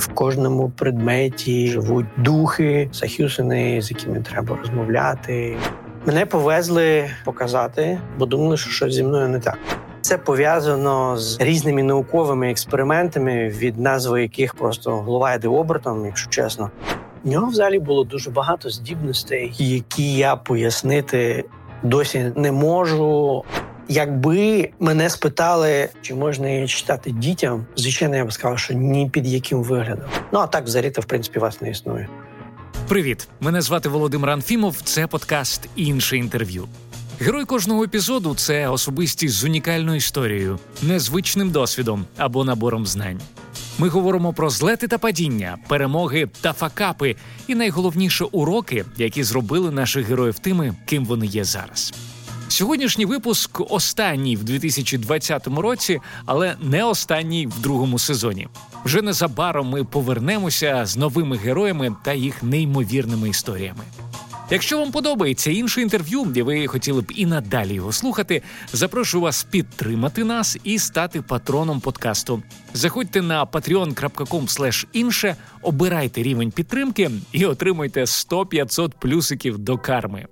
В кожному предметі живуть духи, захюсини, з якими треба розмовляти. Мене повезли показати, бо думали, що щось зі мною не так. Це пов'язано з різними науковими експериментами, від назви яких просто голова йде обертом, якщо чесно. В нього взагалі було дуже багато здібностей, які я пояснити досі не можу. Якби мене спитали, чи можна її читати дітям, звичайно, я б сказав, що ні під яким виглядом. Ну а так взагалі то в принципі вас не існує. Привіт, мене звати Володимир Анфімов. Це подкаст інше інтерв'ю. Герой кожного епізоду це особистість з унікальною історією, незвичним досвідом або набором знань. Ми говоримо про злети та падіння, перемоги та факапи, і найголовніше уроки, які зробили наших героїв тими, ким вони є зараз. Сьогоднішній випуск останній в 2020 році, але не останній в другому сезоні. Вже незабаром ми повернемося з новими героями та їх неймовірними історіями. Якщо вам подобається інше інтерв'ю, де ви хотіли б і надалі його слухати, запрошую вас підтримати нас і стати патроном подкасту. Заходьте на patreon.com інше, обирайте рівень підтримки і отримуйте 100-500 плюсиків до карми.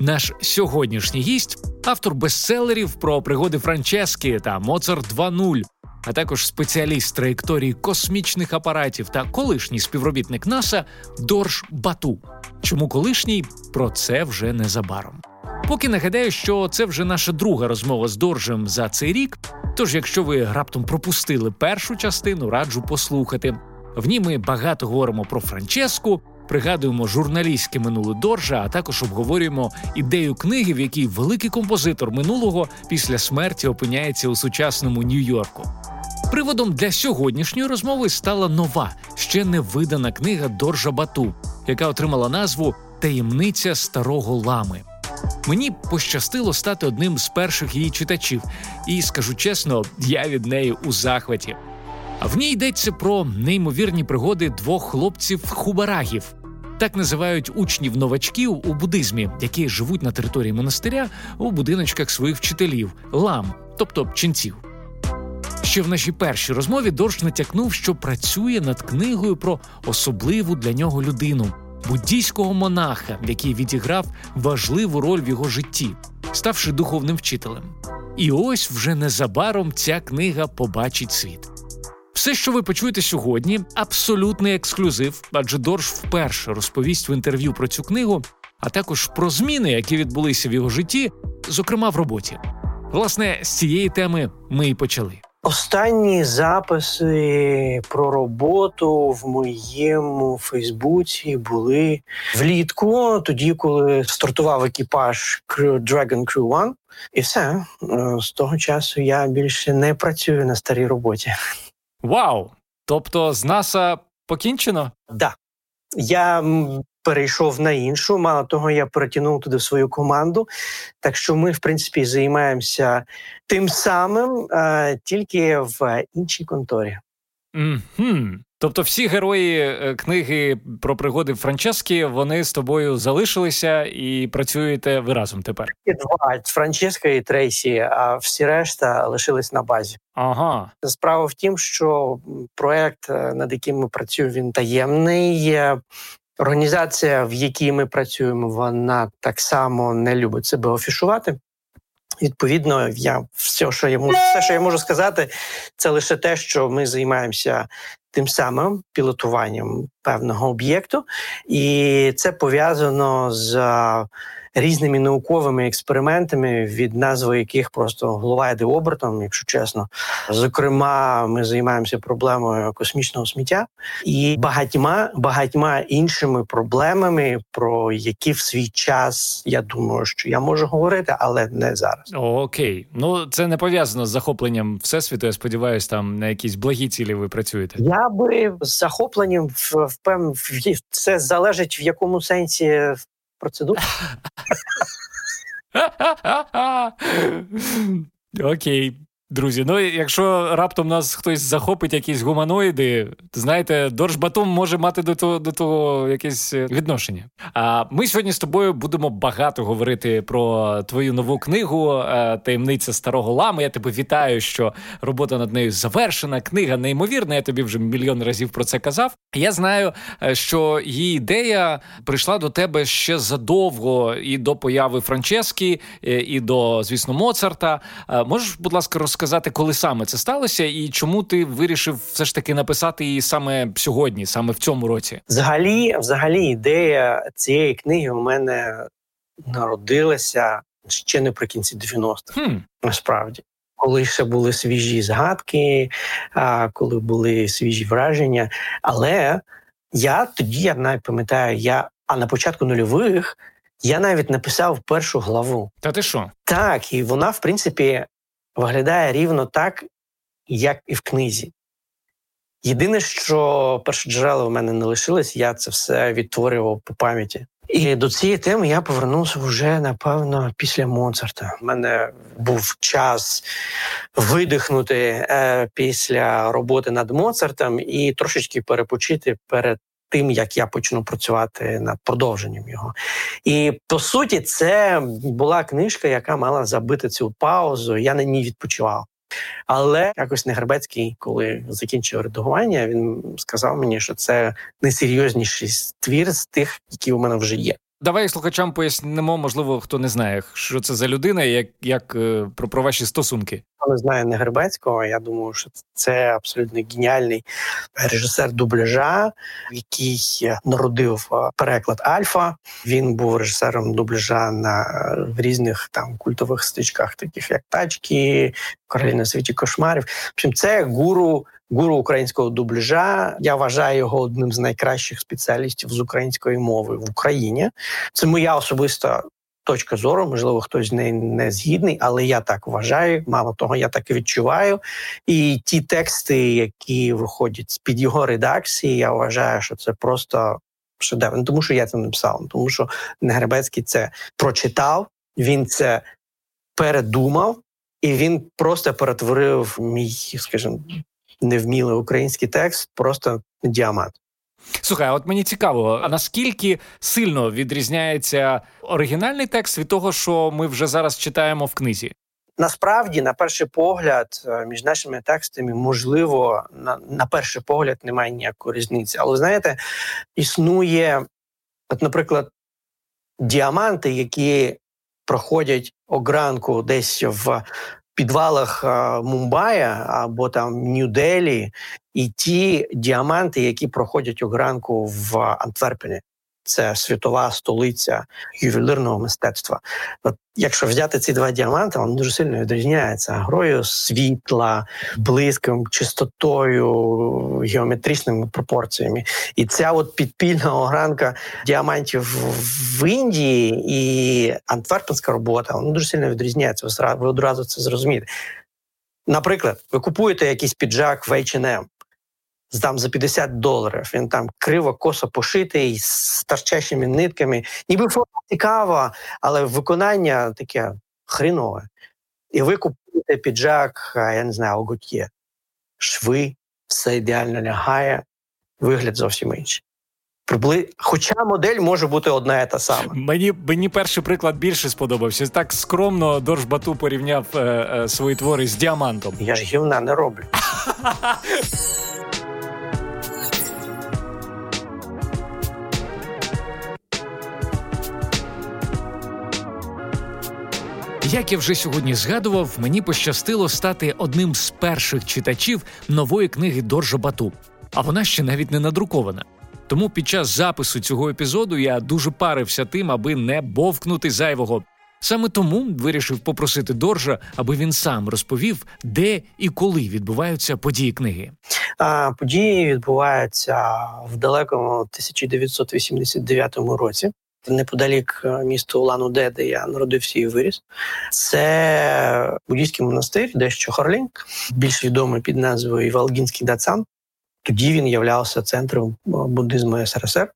Наш сьогоднішній гість автор бестселерів про пригоди Франчески та Моцарт 2.0, а також спеціаліст траєкторії космічних апаратів та колишній співробітник НАСА Дорж Бату. Чому колишній про це вже незабаром. Поки нагадаю, що це вже наша друга розмова з Доржем за цей рік. Тож, якщо ви раптом пропустили першу частину, раджу послухати. В ній ми багато говоримо про Франческу, пригадуємо журналістське минуле Доржа, а також обговорюємо ідею книги, в якій великий композитор минулого після смерті опиняється у сучасному Нью-Йорку. Приводом для сьогоднішньої розмови стала нова, ще не видана книга Доржа Бату, яка отримала назву Таємниця старого лами. Мені пощастило стати одним з перших її читачів, і скажу чесно, я від неї у захваті. В ній йдеться про неймовірні пригоди двох хлопців-хубарагів. Так називають учнів новачків у буддизмі, які живуть на території монастиря у будиночках своїх вчителів, лам, тобто ченців. Ще в нашій першій розмові Дорж натякнув, що працює над книгою про особливу для нього людину буддійського монаха, який відіграв важливу роль в його житті, ставши духовним вчителем. І ось вже незабаром ця книга побачить світ. Все, що ви почуєте сьогодні, абсолютний ексклюзив, адже Дорж вперше розповість в інтерв'ю про цю книгу, а також про зміни, які відбулися в його житті, зокрема в роботі. Власне, з цієї теми ми і почали. Останні записи про роботу в моєму Фейсбуці були влітку, тоді, коли стартував екіпаж Dragon Crew One. і все е, з того часу я більше не працюю на старій роботі. Вау! Тобто з НАСА покінчено? Так. Да. Я перейшов на іншу. Мало того, я перетягнув туди свою команду. Так що ми, в принципі, займаємося тим самим, а, тільки в іншій конторі. Mm-hmm. Тобто, всі герої е, книги про пригоди Франчески вони з тобою залишилися і працюєте ви разом тепер. І два Франческа і Трейсі, а всі решта лишились на базі. Ага, справа в тім, що проект, е, над яким ми працюємо, він таємний. Організація, в якій ми працюємо, вона так само не любить себе офішувати. Відповідно, я все, що я можу, все, що я можу сказати, це лише те, що ми займаємося тим самим пілотуванням певного об'єкту, і це пов'язано з різними науковими експериментами, від назви яких просто голова йде обертом, якщо чесно. Зокрема, ми займаємося проблемою космічного сміття і багатьма багатьма іншими проблемами, про які в свій час я думаю, що я можу говорити, але не зараз. Окей, ну це не пов'язано з захопленням всесвіту. Я сподіваюся, там на якісь благі цілі ви працюєте. Я би з захопленням впевнений, це залежить в якому сенсі процедур. Окей. Друзі, ну якщо раптом нас хтось захопить якісь гуманоїди, то знаєте, Доржбатум може мати до того до того якесь е, відношення. А ми сьогодні з тобою будемо багато говорити про твою нову книгу е, Таємниця старого лами. Я тебе вітаю, що робота над нею завершена. Книга неймовірна. Я тобі вже мільйон разів про це казав. Я знаю, е, що її ідея прийшла до тебе ще задовго і до появи Франчески, і до звісно Моцарта. Можеш, будь ласка, розказати? Сказати, коли саме це сталося, і чому ти вирішив все ж таки написати її саме сьогодні, саме в цьому році? Взагалі, взагалі, ідея цієї книги у мене народилася ще наприкінці 90-х. Хм. Насправді. Коли ще були свіжі згадки, коли були свіжі враження. Але я тоді я навіть пам'ятаю, я а на початку нульових я навіть написав першу главу. Та ти що? Так, і вона, в принципі, виглядає рівно так, як і в книзі. Єдине, що перші джерела в мене не лишились, я це все відтворював по пам'яті. І до цієї теми я повернувся вже напевно після Моцарта. У мене був час видихнути е, після роботи над Моцартом і трошечки перепочити перед тим, як я почну працювати над продовженням його. І по суті, це була книжка, яка мала забити цю паузу. Я на ній відпочивав. Але якось Негребецький, коли закінчив редагування, він сказав мені, що це найсерйозніший твір з тих, які у мене вже є. Давай слухачам пояснимо, можливо, хто не знає, що це за людина, як як е, про про ваші стосунки. Хто не знає Негребецького, я думаю, що це абсолютно геніальний режисер дубляжа, який народив е, переклад Альфа. Він був режисером дубляжа на в різних там культових стичках, таких як тачки, королі на світі кошмарів. В общем, це гуру гуру українського дубляжа. Я вважаю його одним з найкращих спеціалістів з української мови в Україні. Це моя особиста. Точка зору, можливо, хтось з неї не згідний, але я так вважаю. Мало того, я так і відчуваю. І ті тексти, які виходять з під його редакції, я вважаю, що це просто шедевр. Не тому, що я це написав, тому що Негребецький це прочитав, він це передумав, і він просто перетворив мій, скажімо, невмілий український текст, просто діамант. Слухай, от мені цікаво, а наскільки сильно відрізняється оригінальний текст від того, що ми вже зараз читаємо в книзі? Насправді, на перший погляд, е, між нашими текстами, можливо, на на перший погляд немає ніякої різниці. Але знаєте, існує, от, наприклад, діаманти, які проходять огранку десь в підвалах Мумбая або там Нью-Делі, і ті діаманти, які проходять огранку в Антверпені. Це світова столиця ювелірного мистецтва. От Якщо взяти ці два діаманти, вони дуже сильно відрізняються грою світла, блиском, чистотою, геометричними пропорціями. І ця от підпільна огранка діамантів в Індії і антверпенська робота вони дуже сильно відрізняються. Ви одразу це зрозумієте. Наприклад, ви купуєте якийсь піджак в H&M, там за 50 доларів. Він там криво косо пошитий з торчащими нитками. Ніби форма цікава, але виконання таке хрінове. І ви купуєте піджак, я не знаю, Огутє. Шви, все ідеально лягає, вигляд зовсім інший. Прибли... Хоча модель може бути одна і та сама. Мені мені перший приклад більше сподобався. Так скромно Дорж Бату порівняв е, е, свої твори з діамантом. Я ж гівна не роблю. Як я вже сьогодні згадував, мені пощастило стати одним з перших читачів нової книги Доржа Бату, а вона ще навіть не надрукована. Тому під час запису цього епізоду я дуже парився тим, аби не бовкнути зайвого. Саме тому вирішив попросити Доржа, аби він сам розповів, де і коли відбуваються події книги. А, Події відбуваються в далекому 1989 році неподалік е, міста Улан-Удэ, де я народився і виріс. Це буддійський монастир, дещо Хорлінг, більш відомий під назвою Валгінський Дацан. Тоді він являвся центром е, буддизму СРСР.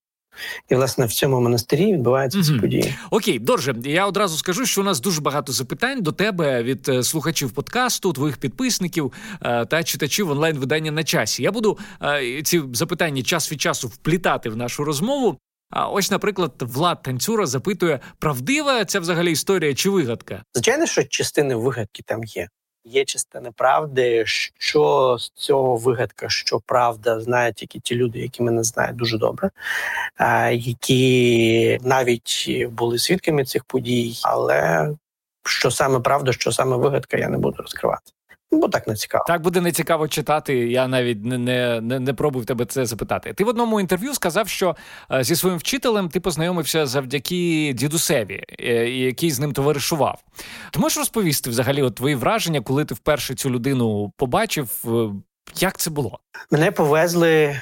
І власне в цьому монастирі відбуваються ці події. Окей, Дорже, я одразу скажу, що у нас дуже багато запитань до тебе від е, слухачів подкасту, твоїх підписників та читачів онлайн видання на часі. Я буду ці запитання час від часу вплітати в нашу розмову. А ось, наприклад, Влад Танцюра запитує, правдива ця взагалі історія чи вигадка? Звичайно, що частини вигадки там є. Є частина правди, що з цього вигадка, що правда, знають тільки ті люди, які мене знають дуже добре, які навіть були свідками цих подій, але що саме правда, що саме вигадка, я не буду розкривати. Бо так не цікаво. Так буде не цікаво читати. Я навіть не не, не, не пробував тебе це запитати. Ти в одному інтерв'ю сказав, що е, зі своїм вчителем ти познайомився завдяки дідусеві, е, який з ним товаришував. Ти можеш розповісти взагалі от твої враження, коли ти вперше цю людину побачив? Е, як це було? Мене повезли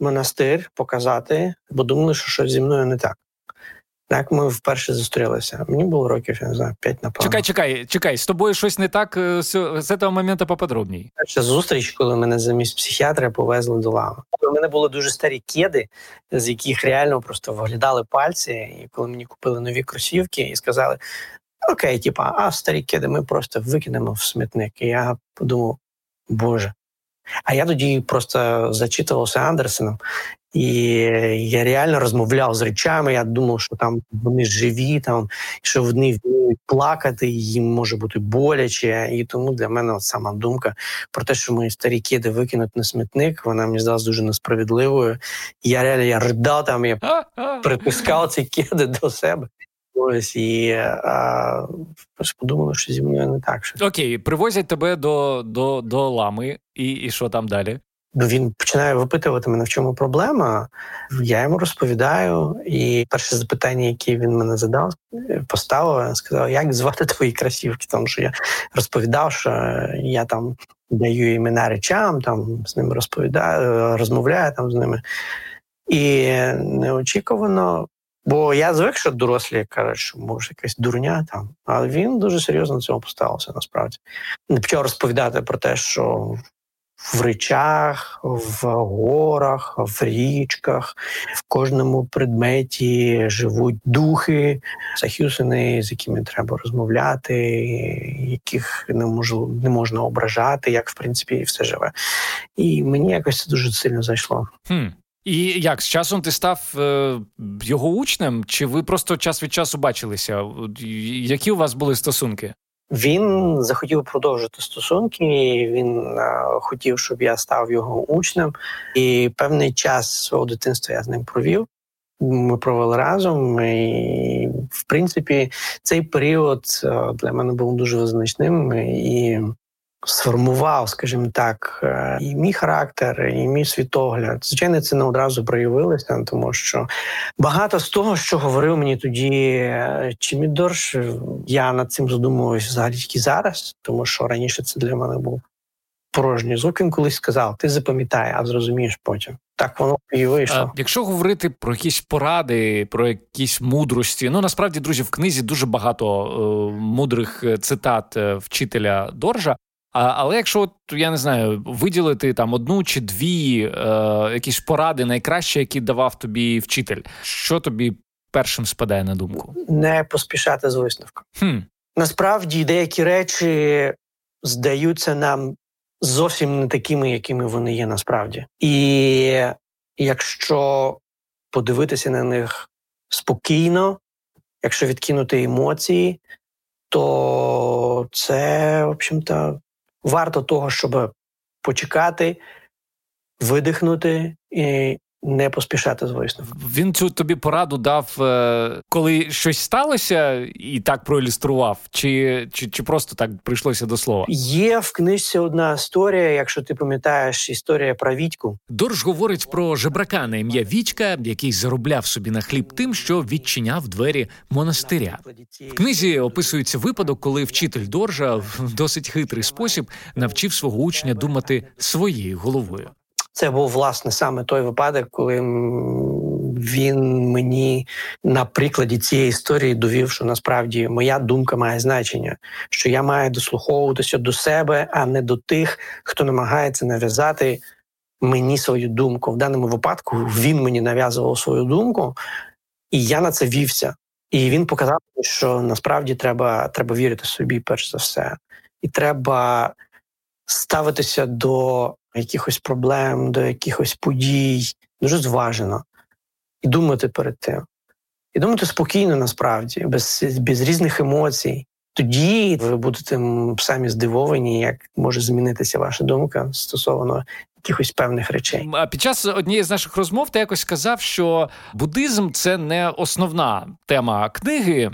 в монастир показати, бо думали, що щось зі мною не так. Так, ми вперше зустрілися. Мені було років, я не знаю, п'ять напевно. Чекай, чекай, чекай, з тобою щось не так е, з, з цього моменту поподробній. Перша зустріч, коли мене замість психіатра повезли до лави. У мене були дуже старі кеди, з яких реально просто виглядали пальці. І коли мені купили нові кросівки і сказали: Окей, типа, а старі кеди ми просто викинемо в смітник. І я подумав, Боже. А я тоді просто зачитувався Андерсеном і я реально розмовляв з речами. Я думав, що там вони живі, там що вони вміють плакати, їм може бути боляче. І тому для мене от сама думка про те, що мої старі кіди викинуть на смітник, вона мені здалась дуже несправедливою. Я реально я ридав там, я притискав ці кіди до себе. Ось і а, подумали, що зі мною не так. Що... Окей, привозять тебе до до, до лами, і, і що там далі? Ну, він починає випитувати мене, в чому проблема. Я йому розповідаю. І перше запитання, яке він мене задав, поставив, сказав, як звати твої красівки. Тому що я розповідав, що я там даю імена речам, там з ними розповідаю, розмовляю там з ними. І неочікувано. Бо я звик, що дорослі кажуть, що може якась дурня там, але він дуже серйозно цьому поставився насправді. Не почав розповідати про те, що в речах, в горах, в річках, в кожному предметі живуть духи, захюсини, з якими треба розмовляти, яких не можу, не можна ображати, як в принципі все живе. І мені якось це дуже сильно зайшло. Хм. І як з часом ти став е, його учнем, чи ви просто час від часу бачилися? Які у вас були стосунки? Він захотів продовжити стосунки. Він хотів, щоб я став його учнем, і певний час свого дитинства я з ним провів. Ми провели разом, і в принципі цей період для мене був дуже визначним і сформував, скажімо так, е, і мій характер, і мій світогляд. Звичайно, це не одразу проявилося, тому що багато з того, що говорив мені тоді е, Чимідорш, я над цим задумуюся взагалі тільки зараз, тому що раніше це для мене був порожній звук. Він колись сказав: ти запам'ятай, а зрозумієш потім. Так воно і вийшло. Якщо говорити про якісь поради, про якісь мудрості, ну насправді, друзі, в книзі дуже багато е, мудрих цитат е, вчителя Доржа. А, Але якщо от, я не знаю, виділити там одну чи дві е, якісь поради, найкраще, які давав тобі вчитель, що тобі першим спадає на думку? Не поспішати з висновком. Хм. Насправді деякі речі здаються нам зовсім не такими, якими вони є насправді. І якщо подивитися на них спокійно, якщо відкинути емоції, то це, в общем-то, варто того, щоб почекати, видихнути і не поспішати з висновком. Він цю тобі пораду дав, е, коли щось сталося, і так проілюстрував, чи чи, чи просто так прийшлося до слова? Є в книжці одна історія. Якщо ти пам'ятаєш, історія про Вітьку. Дорж говорить про жебрака на ім'я Вітька, який заробляв собі на хліб тим, що відчиняв двері монастиря. В книзі описується випадок, коли вчитель Доржа в досить хитрий спосіб навчив свого учня думати своєю головою. Це був власне саме той випадок, коли він мені на прикладі цієї історії довів, що насправді моя думка має значення, що я маю дослуховуватися до себе, а не до тих, хто намагається нав'язати мені свою думку. В даному випадку він мені нав'язував свою думку, і я на це вівся. І він показав, що насправді треба треба вірити собі, перш за все, і треба ставитися до якихось проблем, до якихось подій дуже зважено і думати перед тим. І думати спокійно насправді, без, без різних емоцій. Тоді ви будете самі здивовані, як може змінитися ваша думка стосовно якихось певних речей. А під час однієї з наших розмов ти якось сказав, що буддизм це не основна тема книги,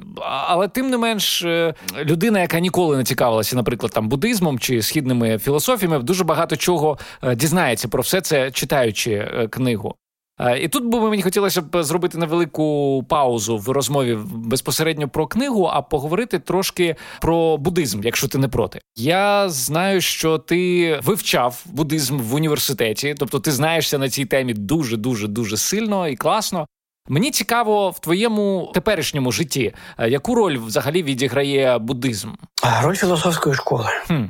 але тим не менш, е, людина, яка ніколи не цікавилася, наприклад, там буддизмом чи східними філософіями, дуже багато чого е, дізнається про все це, читаючи е, книгу. Е, і тут би мені хотілося б зробити невелику паузу в розмові безпосередньо про книгу, а поговорити трошки про буддизм, якщо ти не проти. Я знаю, що ти вивчав буддизм в університеті, тобто ти знаєшся на цій темі дуже дуже дуже сильно і класно. Мені цікаво в твоєму теперішньому житті, е, яку роль взагалі відіграє буддизм? Роль філософської школи. Хм.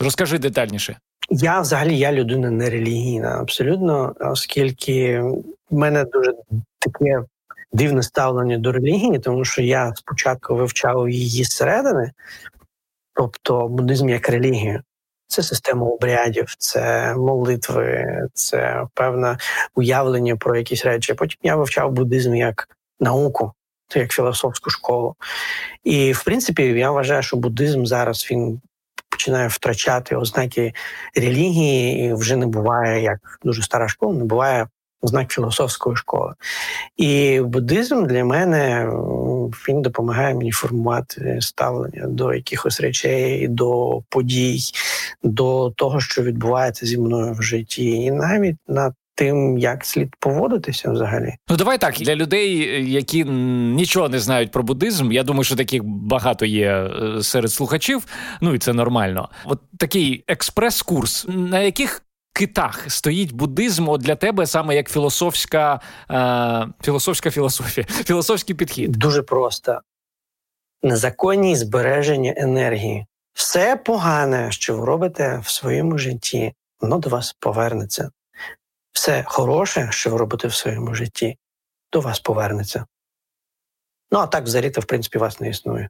Розкажи детальніше. Я взагалі я людина нерелігійна, абсолютно, оскільки в мене дуже таке дивне ставлення до релігії, тому що я спочатку вивчав її зсередини, тобто буддизм як релігію. Це система обрядів, це молитви, це певне уявлення про якісь речі. Потім я вивчав буддизм як науку, як філософську школу. І в принципі я вважаю, що буддизм зараз він починає втрачати ознаки релігії, і вже не буває як дуже стара школа, не буває ознак філософської школи. І буддизм для мене він допомагає мені формувати ставлення до якихось речей, до подій, до того, що відбувається зі мною в житті, і навіть на тим, як слід поводитися взагалі. Ну давай так для людей, які нічого не знають про буддизм. Я думаю, що таких багато є е, серед слухачів. Ну і це нормально. От такий експрес-курс, на яких китах стоїть буддизм от для тебе саме як філософська е, філософська філософія, філософський підхід. Дуже просто незаконні збереження енергії. Все погане, що ви робите в своєму житті, воно до вас повернеться все хороше, що ви робите в своєму житті, до вас повернеться. Ну, а так взагалі то в принципі вас не існує.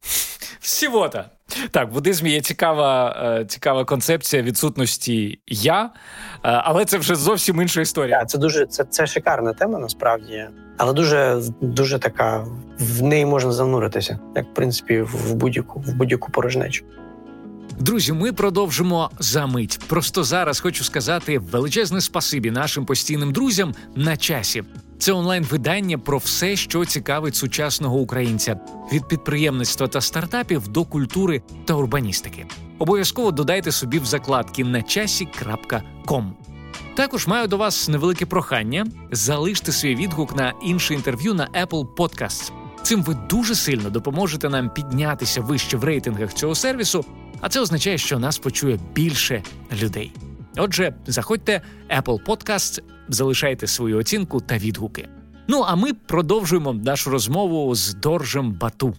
Всього-то. Так, в буддизмі є цікава е, цікава концепція відсутності я, е, але це вже зовсім інша історія. Це дуже це це шикарна тема, насправді, але дуже дуже така в неї можна зануритися, як в принципі в будь-яку в будь-яку порожнечу. Друзі, ми продовжимо за мить. Просто зараз хочу сказати величезне спасибі нашим постійним друзям на часі. Це онлайн-видання про все, що цікавить сучасного українця від підприємництва та стартапів до культури та урбаністики. Обов'язково додайте собі в закладки на часі.ком. Також маю до вас невелике прохання залиште свій відгук на інше інтерв'ю на Apple Podcasts. Цим ви дуже сильно допоможете нам піднятися вище в рейтингах цього сервісу а це означає, що нас почує більше людей. Отже, заходьте Apple Podcast, залишайте свою оцінку та відгуки. Ну а ми продовжуємо нашу розмову з Доржем Бату.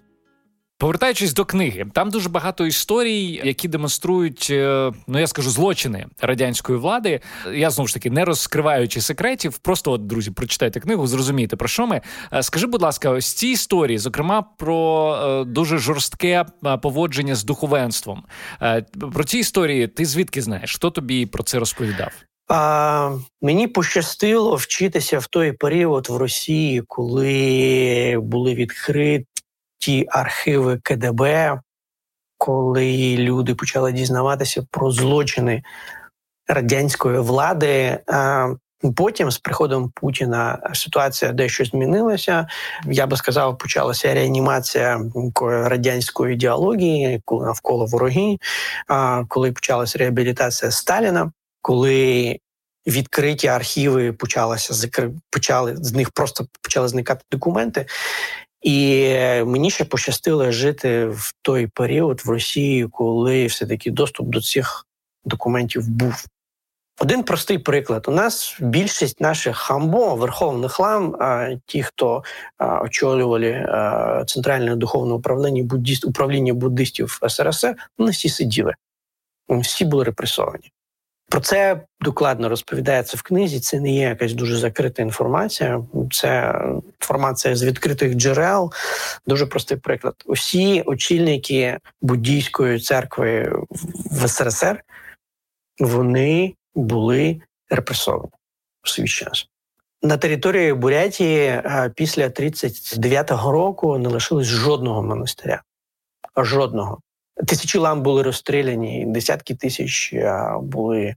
Повертаючись до книги, там дуже багато історій, які демонструють, е, ну я скажу, злочини радянської влади. Я знову ж таки не розкриваючи секретів, просто от друзі, прочитайте книгу, зрозумієте про що ми. Е, скажи, будь ласка, ось ці історії, зокрема про е, дуже жорстке поводження з духовенством. Про ці історії ти звідки знаєш? Хто тобі про це розповідав? А, Мені пощастило вчитися в той період в Росії, коли були відкриті ті архіви КДБ, коли люди почали дізнаватися про злочини радянської влади. Потім, з приходом Путіна, ситуація дещо змінилася. Я би сказав, почалася реанімація радянської ідеології навколо вороги, коли почалася реабілітація Сталіна, коли відкриті архіви почалися почали з них просто почали зникати документи, і мені ще пощастило жити в той період в Росії, коли все-таки доступ до цих документів був. Один простий приклад: у нас більшість наших хамбо, верховних лам, ті, хто очолювали центральне духовне управління буддист, управління буддистів СРСР, вони всі сиділи, вони всі були репресовані. Про це докладно розповідається в книзі. Це не є якась дуже закрита інформація. Це інформація з відкритих джерел. Дуже простий приклад. Усі очільники буддійської церкви в СРСР вони були репресовані у свій час. На території Бурятії е, після 39-го року не лишилось жодного монастиря. Жодного. Тисячі лам були розстріляні, десятки тисяч е, були е,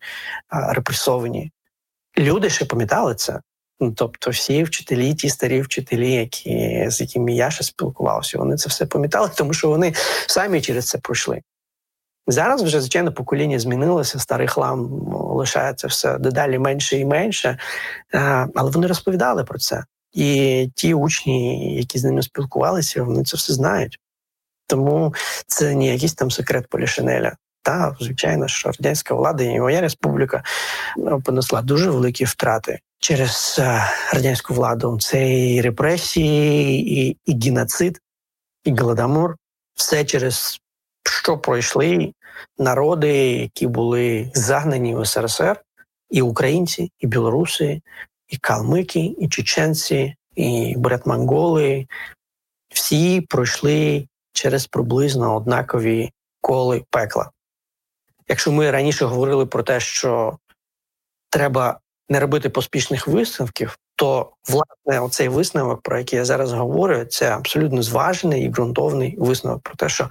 репресовані. Люди ще пам'ятали це. Ну, тобто, всі вчителі, ті старі вчителі, які, з якими я ще спілкувався, вони це все пам'ятали, тому що вони самі через це пройшли. Зараз вже звичайно покоління змінилося, старих лам лишається все дедалі менше і менше, е, але вони розповідали про це. І ті учні, які з ними спілкувалися, вони це все знають. Тому це не якийсь там секрет Полішинеля. Та, звичайно, що радянська влада і моя республіка ну, понесла дуже великі втрати через е, радянську владу. Це і репресії, і, і геноцид, і голодомор. Все через що пройшли народи, які були загнані в СРСР, і українці, і білоруси, і калмики, і чеченці, і бретмонголи. Всі пройшли через приблизно однакові коли пекла. Якщо ми раніше говорили про те, що треба не робити поспішних висновків, то власне оцей висновок, про який я зараз говорю, це абсолютно зважений і ґрунтовний висновок про те, що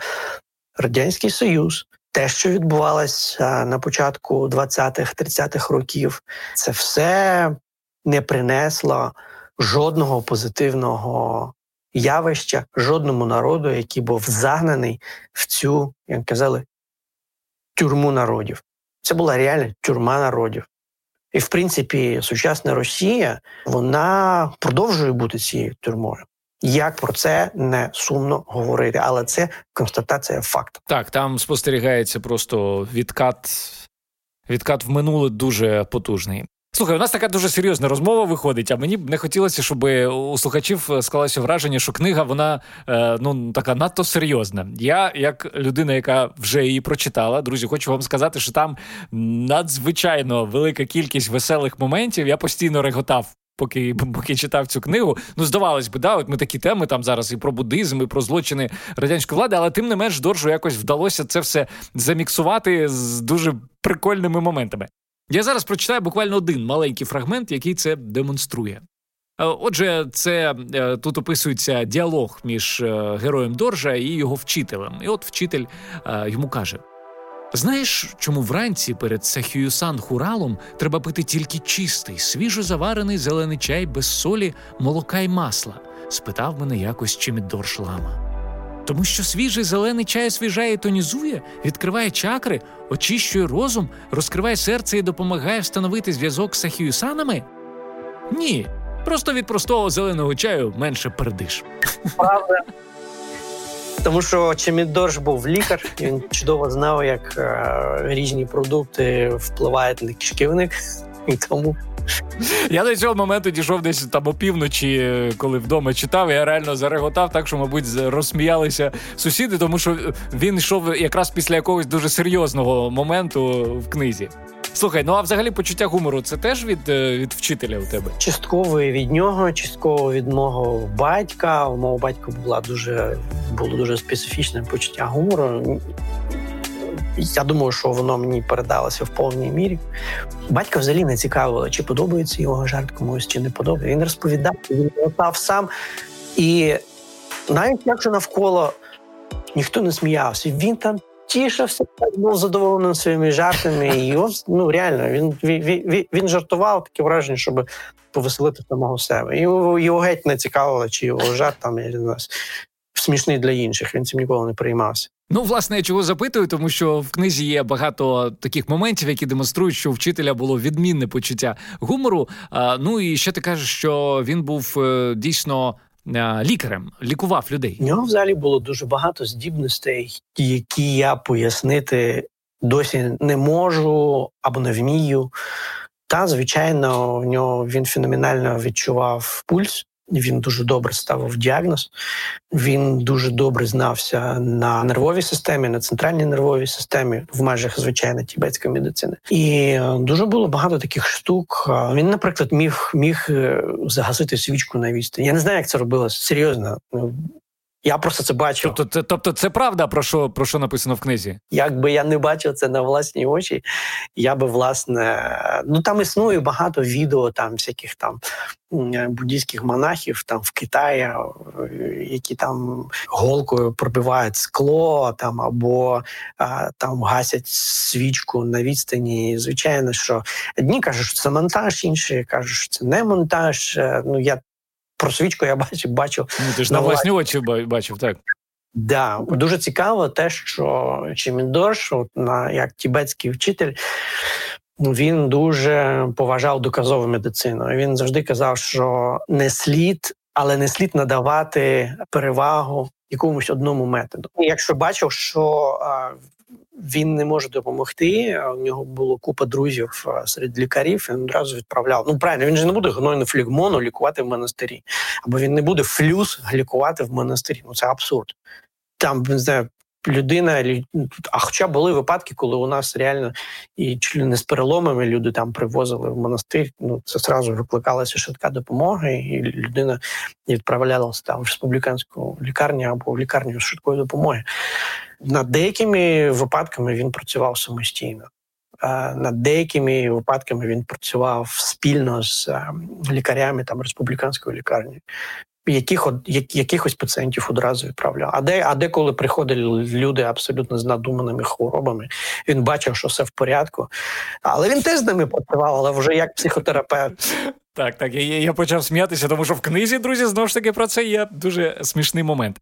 Радянський Союз, те, що відбувалося на початку 20-30-х років, це все не принесло жодного позитивного явища жодному народу, який був загнаний в цю, як казали, тюрму народів. Це була реальна тюрма народів. І, в принципі, сучасна Росія вона продовжує бути цією тюрмою. Як про це не сумно говорити, але це констатація факту. Так, там спостерігається просто відкат, відкат в минуле дуже потужний. Слухай, у нас така дуже серйозна розмова виходить, а мені б не хотілося, щоб у слухачів склалося враження, що книга вона е, ну така надто серйозна. Я, як людина, яка вже її прочитала, друзі, хочу вам сказати, що там надзвичайно велика кількість веселих моментів. Я постійно реготав. Поки поки читав цю книгу, ну здавалось би, да, от ми такі теми там зараз і про буддизм, і про злочини радянської влади, але тим не менш Доржу якось вдалося це все заміксувати з дуже прикольними моментами. Я зараз прочитаю буквально один маленький фрагмент, який це демонструє. Е, отже, це е, тут описується діалог між е, героєм Доржа і його вчителем. І от вчитель йому каже: Знаєш, чому вранці перед Сахіюсан Хуралом треба пити тільки чистий, свіжо заварений зелений чай без солі, молока й масла? спитав мене якось Чемідор Лама. Тому що свіжий зелений чай освіжає і тонізує, відкриває чакри, очищує розум, розкриває серце і допомагає встановити зв'язок з сахіюсанами? Ні. Просто від простого зеленого чаю менше. Правда. Тому що Чемідорж був лікар, він чудово знав, як е, різні продукти впливають на кишківник, тому я до цього моменту дійшов десь там опівночі, коли вдома читав. Я реально зареготав, так що, мабуть, розсміялися сусіди, тому що він йшов якраз після якогось дуже серйозного моменту в книзі. Слухай, ну а взагалі почуття гумору це теж від е, від вчителя у тебе? Частково від нього, частково від мого батька. У мого батька була дуже було дуже специфічне почуття гумору. Я думаю, що воно мені передалося в повній мірі. Батько взагалі не цікавило, чи подобається його жарт комусь, чи не подобається. Він розповідав, він летав сам. І навіть якщо навколо ніхто не сміявся, він там тішився, був задоволений своїми жартами. І ось, ну реально, він, він, він жартував таке враження, щоб повеселити самого себе. І його, його геть не цікавило, чи його жарт там я не знаю, смішний для інших. Він цим ніколи не приймався. Ну, власне, я чого запитую, тому що в книзі є багато таких моментів, які демонструють, що у вчителя було відмінне почуття гумору. Ну і ще ти кажеш, що він був е, дійсно. Е, лікарем лікував людей. У нього взагалі було дуже багато здібностей, які я пояснити досі не можу або не вмію. Та звичайно, в нього він феноменально відчував пульс Він дуже добре ставив діагноз. Він дуже добре знався на нервовій системі, на центральній нервовій системі в межах звичайно тібетської медицини. І е, дуже було багато таких штук. Він, наприклад, міг міг е, загасити свічку на відстані. Я не знаю, як це робилося серйозно. Я просто це бачив. Тобто, це, тобто, це правда про що про що написано в книзі? Якби я не бачив це на власні очі, я би власне ну там існує багато відео, там всяких там буддійських монахів там в Китаї, які там голкою пробивають скло, там або там гасять свічку на відстані. Звичайно, що одні кажуть, що це монтаж, інші кажуть, що це не монтаж. Е, ну я про свічку я бачив, бачу. Ну, ти ж на власні очі бачив, так. Да, дуже цікаво те, що Чиміндорш, от на як тібетський вчитель, він дуже поважав доказову медицину. Він завжди казав, що не слід, але не слід надавати перевагу якомусь одному методу. І Якщо бачив, що він не може допомогти. У нього було купа друзів серед лікарів. Він одразу відправляв. Ну правильно, він же не буде гнойну флігмону лікувати в монастирі, або він не буде флюс лікувати в монастирі. Ну це абсурд. Там не знаю, людина, а хоча були випадки, коли у нас реально і не з переломами люди там привозили в монастир. Ну це зразу викликалася швидка допомога, і людина відправлялася там в республіканську лікарню або в лікарню швидкої допомоги. Над деякими випадками він працював самостійно. Над деякими випадками він працював спільно з лікарями там республіканської лікарні яких якихось пацієнтів одразу відправляв. А де а деколи приходили люди абсолютно з надуманими хворобами. Він бачив, що все в порядку, але він теж з ними працював, але вже як психотерапевт. Так, так. Я я почав сміятися, тому що в книзі, друзі, знову ж таки про це є дуже смішний момент.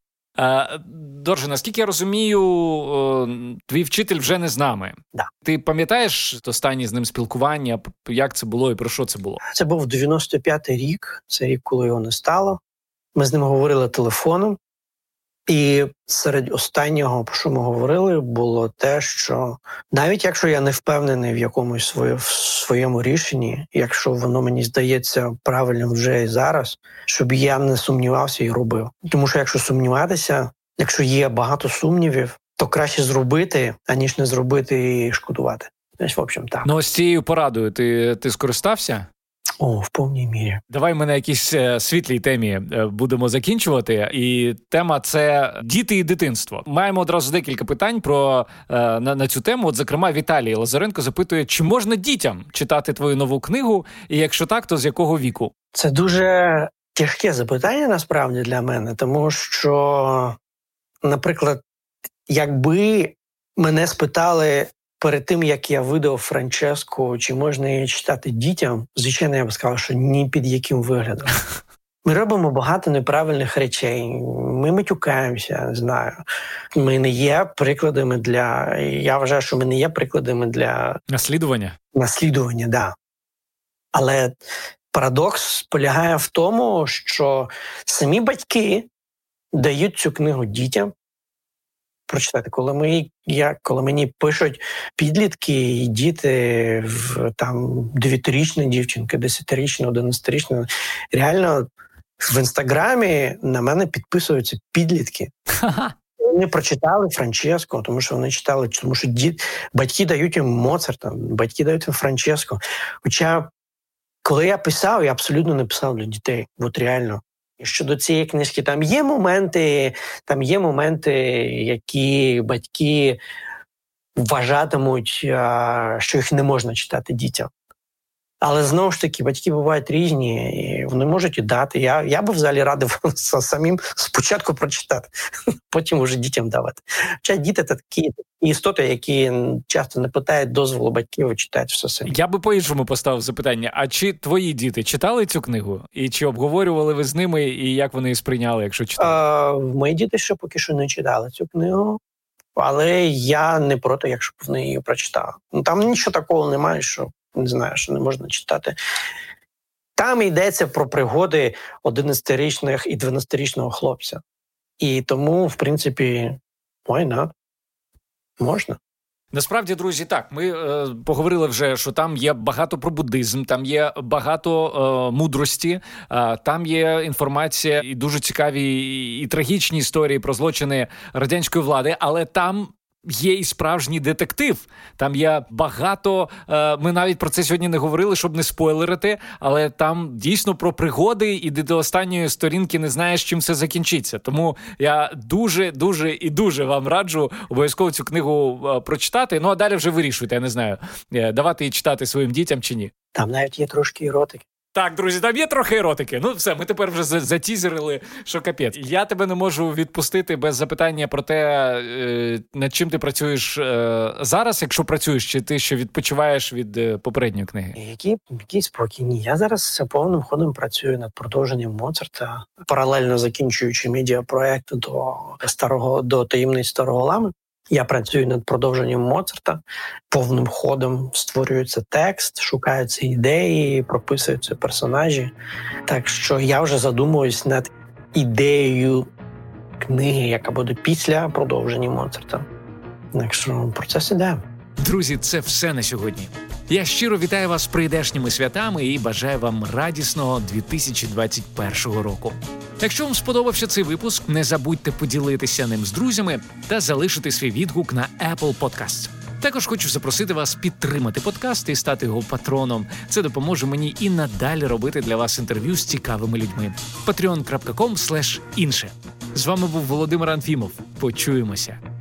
Дорже, наскільки я розумію, твій вчитель вже не з нами. Да. Ти пам'ятаєш останнє з ним спілкування? Як це було і про що це було? Це був 95-й рік. Це рік, коли його не стало. Ми з ним говорили телефоном, і серед останнього, про що ми говорили, було те, що навіть якщо я не впевнений в якомусь своє, в своєму рішенні, якщо воно мені здається правильним вже і зараз, щоб я не сумнівався і робив. Тому що якщо сумніватися, якщо є багато сумнівів, то краще зробити, аніж не зробити і шкодувати. Ось, в общем, так. Ну, ось цією порадою ти, ти скористався? О, в повній мірі. Давай ми на якійсь е, світлій темі е, будемо закінчувати. І тема це діти і дитинство. Маємо одразу декілька питань про е, на, на цю тему. От, зокрема, Віталій Лазаренко запитує, чи можна дітям читати твою нову книгу, і якщо так, то з якого віку? Це дуже тяжке запитання насправді для мене, тому що, наприклад, якби мене спитали, перед тим як я видав Франческо, чи можна її читати дітям, звичайно, я б сказав, що ні під яким виглядом. Ми робимо багато неправильних речей. Ми матюкаємося, не знаю. Ми не є прикладами для. Я вважаю, що ми не є прикладами для наслідування. Наслідування, так. Да. Але парадокс полягає в тому, що самі батьки дають цю книгу дітям, прочитати. Коли ми я, коли мені пишуть підлітки і діти в там дев'ятирічна дівчинка, десятирічна, одинадцятирічна, реально в інстаграмі на мене підписуються підлітки. Вони прочитали Франческо, тому що вони читали, тому що дід, батьки дають їм Моцарта, батьки дають їм Франческо. Хоча, коли я писав, я абсолютно не писав для дітей. От реально. Щодо цієї книжки, там є моменти, там є моменти, які батьки вважатимуть, що їх не можна читати дітям. Але знову ж таки, батьки бувають різні, і вони можуть і дати. Я я би взагалі радив самим спочатку прочитати, потім уже дітям давати. Хоча діти це такі істоти, які часто не питають дозволу батьків і читають все самі. Я би по-іншому поставив запитання: а чи твої діти читали цю книгу? І чи обговорювали ви з ними, і як вони її сприйняли, якщо читали? А, Мої діти ще поки що не читали цю книгу. Але я не проти, якщо б вони її прочитали. Ну там нічого такого немає, що не знаю, що не можна читати. Там йдеться про пригоди 11-річних і 12-річного хлопця. І тому, в принципі, not? можна. Насправді, друзі, так ми е, поговорили вже, що там є багато про буддизм, там є багато е, мудрості, е, там є інформація і дуже цікаві і, і трагічні історії про злочини радянської влади, але там Є і справжній детектив. Там є багато. Е, ми навіть про це сьогодні не говорили, щоб не спойлерити. Але там дійсно про пригоди, і до останньої сторінки не знаєш, чим все закінчиться. Тому я дуже, дуже і дуже вам раджу обов'язково цю книгу е, прочитати. Ну а далі вже вирішуйте. Я не знаю, е, давати її читати своїм дітям чи ні. Там навіть є трошки еротики. Так, друзі, там є трохи еротики. Ну, все, ми тепер вже затізерили, що капець. Я тебе не можу відпустити без запитання про те, е, над чим ти працюєш е, зараз, якщо працюєш, чи ти ще відпочиваєш від е, попередньої книги? Які які спокійні. Я зараз повним ходом працюю над продовженням Моцарта, паралельно закінчуючи медіапроект до старого до таємниць старого лами. Я працюю над продовженням Моцарта, повним ходом створюється текст, шукаються ідеї, прописуються персонажі. Так що я вже задумуюсь над ідеєю книги, яка буде після продовження Моцарта. Так що процес іде. Друзі, це все на сьогодні. Я щиро вітаю вас з прийдешніми святами і бажаю вам радісного 2021 року. Якщо вам сподобався цей випуск, не забудьте поділитися ним з друзями та залишити свій відгук на Apple Podcast. Також хочу запросити вас підтримати подкаст і стати його патроном. Це допоможе мені і надалі робити для вас інтерв'ю з цікавими людьми. patreon.com інше з вами був Володимир Анфімов. Почуємося.